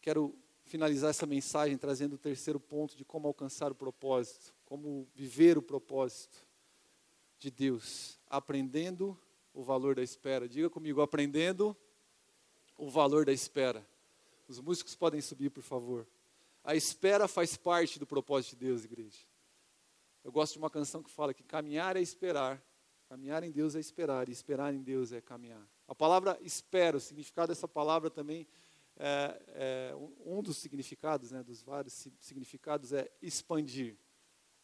Quero finalizar essa mensagem trazendo o terceiro ponto de como alcançar o propósito, como viver o propósito de Deus, aprendendo o valor da espera. Diga comigo, aprendendo o valor da espera. Os músicos podem subir, por favor. A espera faz parte do propósito de Deus, igreja. Eu gosto de uma canção que fala que caminhar é esperar, caminhar em Deus é esperar, e esperar em Deus é caminhar. A palavra espera, o significado dessa palavra também, é, é, um dos significados, né, dos vários significados, é expandir,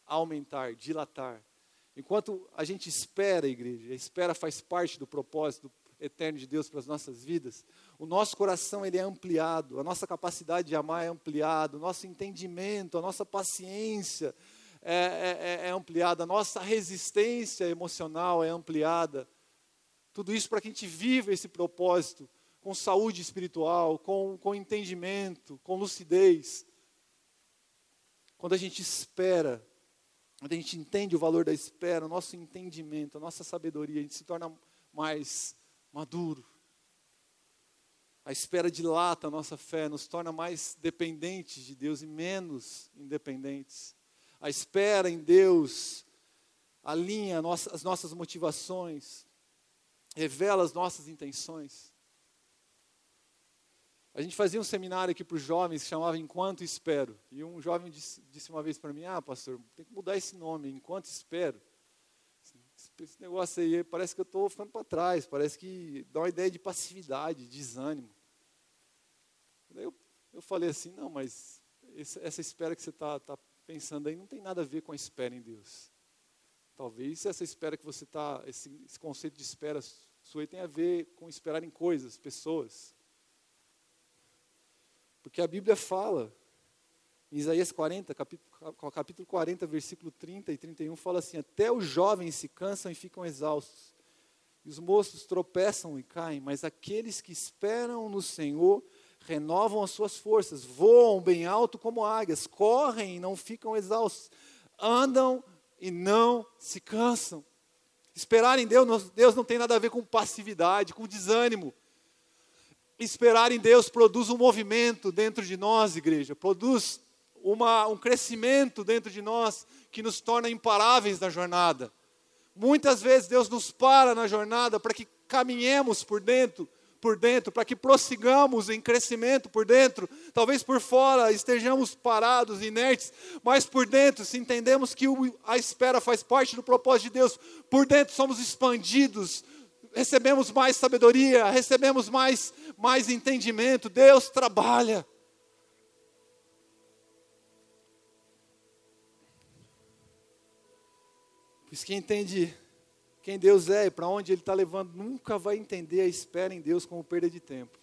aumentar, dilatar. Enquanto a gente espera, igreja, a espera faz parte do propósito eterno de Deus para as nossas vidas, o nosso coração ele é ampliado, a nossa capacidade de amar é ampliado, o nosso entendimento, a nossa paciência é, é, é, é ampliada, a nossa resistência emocional é ampliada. Tudo isso para que a gente viva esse propósito com saúde espiritual, com, com entendimento, com lucidez. Quando a gente espera, quando a gente entende o valor da espera, o nosso entendimento, a nossa sabedoria, a gente se torna mais maduro. A espera dilata a nossa fé, nos torna mais dependentes de Deus e menos independentes. A espera em Deus alinha as nossas motivações, revela as nossas intenções. A gente fazia um seminário aqui para os jovens chamava Enquanto Espero. E um jovem disse, disse uma vez para mim: Ah, pastor, tem que mudar esse nome, Enquanto Espero esse negócio aí, parece que eu estou ficando para trás, parece que dá uma ideia de passividade, de desânimo. Daí eu, eu falei assim, não, mas esse, essa espera que você está tá pensando aí não tem nada a ver com a espera em Deus. Talvez essa espera que você está, esse, esse conceito de espera sua tem a ver com esperar em coisas, pessoas. Porque a Bíblia fala em Isaías 40, capítulo, capítulo 40, versículo 30 e 31, fala assim: Até os jovens se cansam e ficam exaustos, e os moços tropeçam e caem, mas aqueles que esperam no Senhor renovam as suas forças, voam bem alto como águias, correm e não ficam exaustos, andam e não se cansam. Esperar em Deus, Deus não tem nada a ver com passividade, com desânimo. Esperar em Deus produz um movimento dentro de nós, igreja, produz uma, um crescimento dentro de nós que nos torna imparáveis na jornada. Muitas vezes Deus nos para na jornada para que caminhemos por dentro, por dentro, para que prossigamos em crescimento por dentro. Talvez por fora estejamos parados, inertes, mas por dentro, se entendemos que a espera faz parte do propósito de Deus, por dentro somos expandidos, recebemos mais sabedoria, recebemos mais, mais entendimento. Deus trabalha. Pois quem entende quem Deus é e para onde Ele está levando, nunca vai entender a espera em Deus como perda de tempo,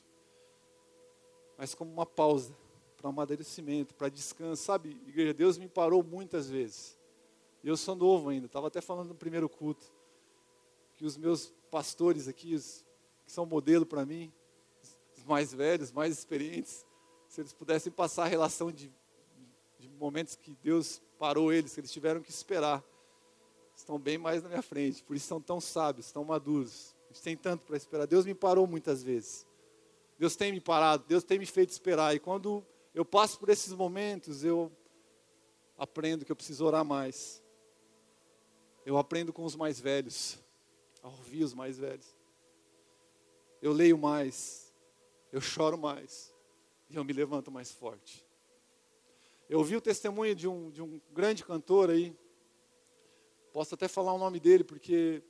mas como uma pausa para amadurecimento, para descanso. Sabe, igreja, Deus me parou muitas vezes. Eu sou novo ainda, estava até falando no primeiro culto, que os meus pastores aqui, os, que são modelo para mim, os mais velhos, mais experientes, se eles pudessem passar a relação de, de momentos que Deus parou eles, que eles tiveram que esperar estão bem mais na minha frente, por isso são tão sábios, tão maduros. A gente tem tanto para esperar. Deus me parou muitas vezes. Deus tem me parado, Deus tem me feito esperar. E quando eu passo por esses momentos, eu aprendo que eu preciso orar mais. Eu aprendo com os mais velhos, a ouvir os mais velhos. Eu leio mais, eu choro mais, e eu me levanto mais forte. Eu ouvi o testemunho de um, de um grande cantor aí, Posso até falar o nome dele, porque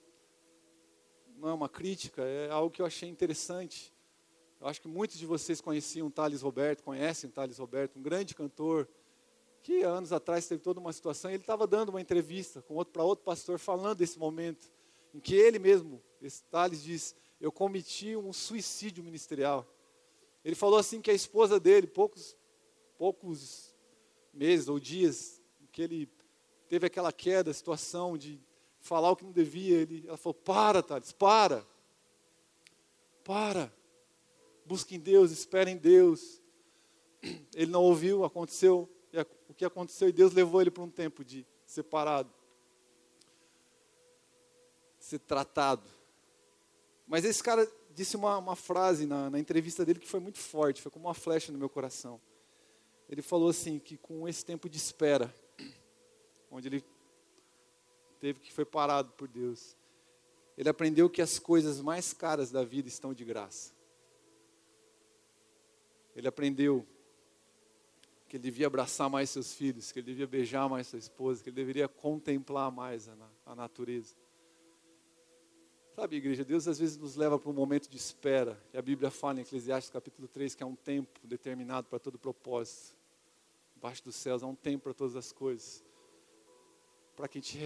não é uma crítica, é algo que eu achei interessante. Eu acho que muitos de vocês conheciam Thales Roberto, conhecem Thales Roberto, um grande cantor, que anos atrás teve toda uma situação, ele estava dando uma entrevista com outro, para outro pastor, falando desse momento, em que ele mesmo, esse Thales diz, eu cometi um suicídio ministerial. Ele falou assim que a esposa dele, poucos, poucos meses ou dias que ele teve aquela queda, situação de falar o que não devia, ele, ela falou: Para, Thales, para. Para. Busque em Deus, espere em Deus. Ele não ouviu, aconteceu o que aconteceu e Deus levou ele para um tempo de separado, ser tratado. Mas esse cara disse uma, uma frase na, na entrevista dele que foi muito forte, foi como uma flecha no meu coração. Ele falou assim que com esse tempo de espera, onde ele teve que foi parado por Deus, ele aprendeu que as coisas mais caras da vida estão de graça. Ele aprendeu que ele devia abraçar mais seus filhos, que ele devia beijar mais sua esposa, que ele deveria contemplar mais a, a natureza. Sabe, igreja, Deus às vezes nos leva para um momento de espera. E a Bíblia fala em Eclesiastes capítulo 3 que é um tempo determinado para todo propósito. Embaixo dos céus há um tempo para todas as coisas. Para que a gente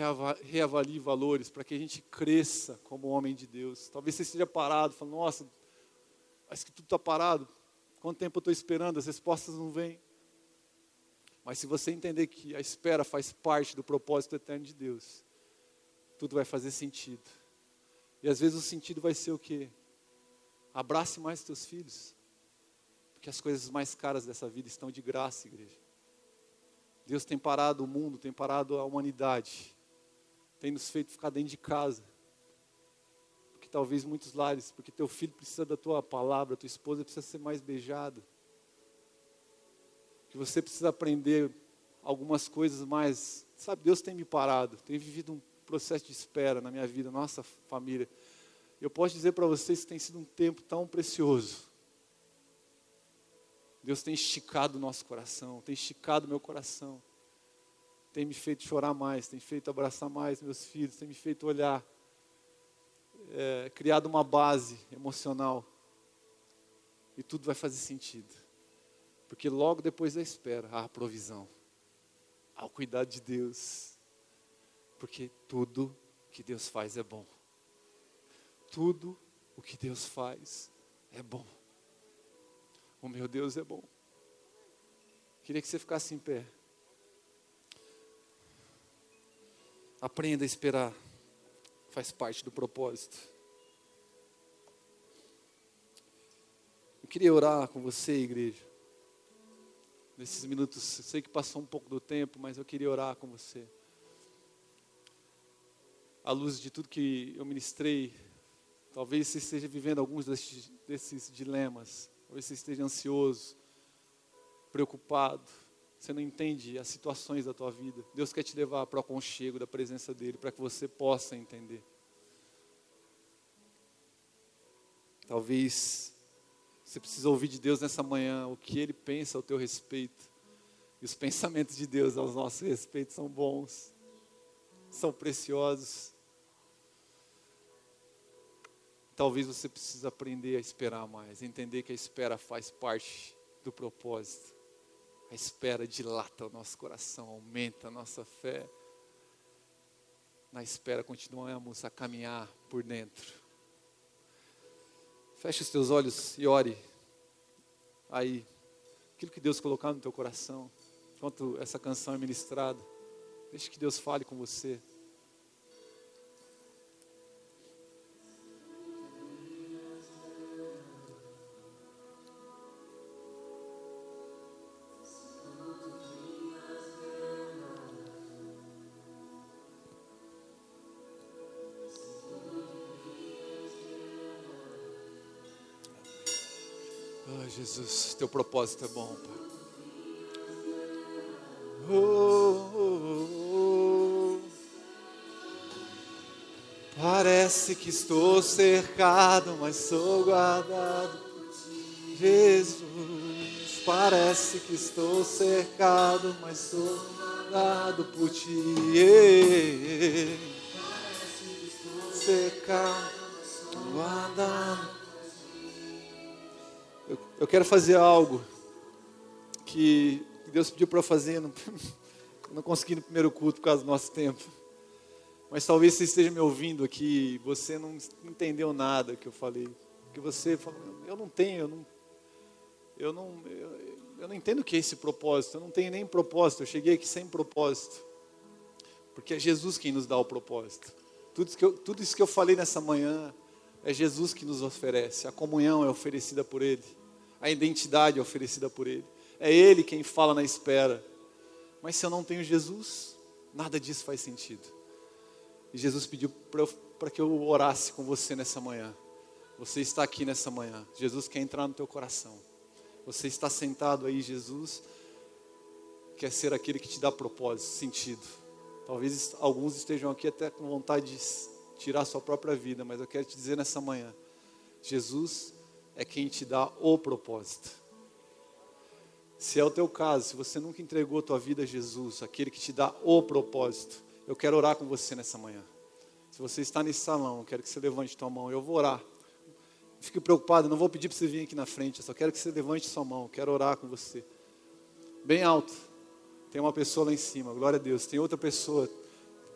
reavalie valores, para que a gente cresça como homem de Deus. Talvez você esteja parado, falando, nossa, parece que tudo está parado. Quanto tempo eu estou esperando? As respostas não vêm. Mas se você entender que a espera faz parte do propósito eterno de Deus, tudo vai fazer sentido. E às vezes o sentido vai ser o quê? Abrace mais teus filhos. Porque as coisas mais caras dessa vida estão de graça, igreja. Deus tem parado o mundo, tem parado a humanidade. Tem nos feito ficar dentro de casa. Porque talvez muitos lares, porque teu filho precisa da tua palavra, tua esposa precisa ser mais beijada. Que você precisa aprender algumas coisas mais. Sabe, Deus tem me parado, tem vivido um processo de espera na minha vida, nossa família. Eu posso dizer para vocês que tem sido um tempo tão precioso. Deus tem esticado o nosso coração, tem esticado meu coração, tem me feito chorar mais, tem feito abraçar mais meus filhos, tem me feito olhar, é, criado uma base emocional. E tudo vai fazer sentido. Porque logo depois da espera há a provisão, há o cuidado de Deus porque tudo que Deus faz é bom. Tudo o que Deus faz é bom. O meu Deus é bom. Queria que você ficasse em pé. Aprenda a esperar. Faz parte do propósito. Eu queria orar com você, igreja. Nesses minutos, sei que passou um pouco do tempo, mas eu queria orar com você à luz de tudo que eu ministrei, talvez você esteja vivendo alguns desses, desses dilemas, talvez você esteja ansioso, preocupado, você não entende as situações da tua vida. Deus quer te levar para o aconchego da presença dEle, para que você possa entender. Talvez você precise ouvir de Deus nessa manhã o que Ele pensa ao teu respeito. E os pensamentos de Deus ao nosso respeito são bons, são preciosos. Talvez você precise aprender a esperar mais, entender que a espera faz parte do propósito. A espera dilata o nosso coração, aumenta a nossa fé. Na espera continuamos a caminhar por dentro. Feche os teus olhos e ore. Aí, aquilo que Deus colocar no teu coração, enquanto essa canção é ministrada, deixe que Deus fale com você. Jesus, teu propósito é bom, Pai. Oh, oh, oh. Parece que estou cercado, mas sou guardado. Jesus, parece que estou cercado, mas sou guardado por ti. Parece que estou cercado, guardado eu, quero fazer algo que Deus pediu para fazer, não, não consegui no primeiro culto por causa do nosso tempo. Mas talvez você esteja me ouvindo aqui, você não entendeu nada que eu falei. Que você falou, eu não tenho, eu não, eu não, eu, eu não entendo o que é esse propósito, eu não tenho nem propósito, eu cheguei aqui sem propósito. Porque é Jesus quem nos dá o propósito. Tudo isso que eu, tudo isso que eu falei nessa manhã é Jesus que nos oferece. A comunhão é oferecida por Ele, a identidade oferecida por Ele. É Ele quem fala na espera. Mas se eu não tenho Jesus, nada disso faz sentido. E Jesus pediu para que eu orasse com você nessa manhã. Você está aqui nessa manhã. Jesus quer entrar no teu coração. Você está sentado aí, Jesus quer ser aquele que te dá propósito, sentido. Talvez alguns estejam aqui até com vontade de tirar sua própria vida, mas eu quero te dizer nessa manhã: Jesus é quem te dá o propósito. Se é o teu caso, se você nunca entregou a tua vida a Jesus, aquele que te dá o propósito, eu quero orar com você nessa manhã. Se você está nesse salão, eu quero que você levante tua mão, eu vou orar. Fique preocupado, não vou pedir para você vir aqui na frente, eu só quero que você levante sua mão, quero orar com você. Bem alto. Tem uma pessoa lá em cima, glória a Deus. Tem outra pessoa,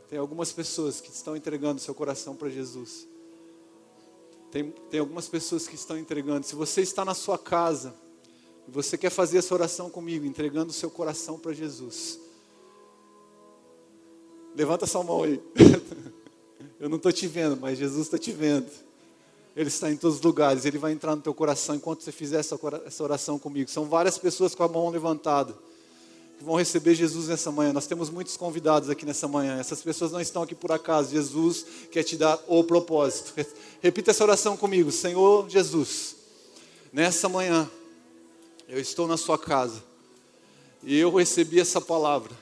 tem algumas pessoas que estão entregando seu coração para Jesus. Tem, tem algumas pessoas que estão entregando. Se você está na sua casa e você quer fazer essa oração comigo, entregando o seu coração para Jesus, levanta sua mão aí. Eu não estou te vendo, mas Jesus está te vendo. Ele está em todos os lugares, Ele vai entrar no teu coração enquanto você fizer essa oração comigo. São várias pessoas com a mão levantada que vão receber Jesus nessa manhã. Nós temos muitos convidados aqui nessa manhã. Essas pessoas não estão aqui por acaso. Jesus quer te dar o propósito. Repita essa oração comigo. Senhor Jesus, nessa manhã, eu estou na sua casa e eu recebi essa palavra.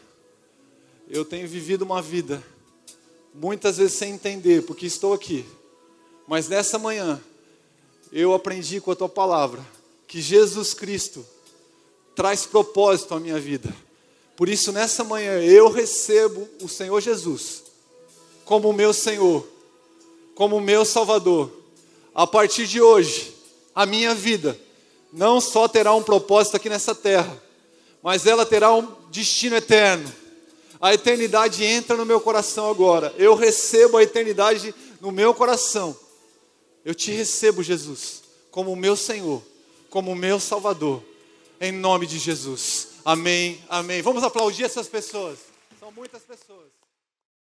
Eu tenho vivido uma vida, muitas vezes sem entender, porque estou aqui. Mas nessa manhã, eu aprendi com a tua palavra que Jesus Cristo traz propósito à minha vida. Por isso, nessa manhã, eu recebo o Senhor Jesus como meu Senhor, como meu Salvador. A partir de hoje, a minha vida não só terá um propósito aqui nessa terra, mas ela terá um destino eterno. A eternidade entra no meu coração agora. Eu recebo a eternidade no meu coração. Eu te recebo, Jesus, como meu Senhor, como meu Salvador, em nome de Jesus. Amém, amém. Vamos aplaudir essas pessoas. São muitas pessoas.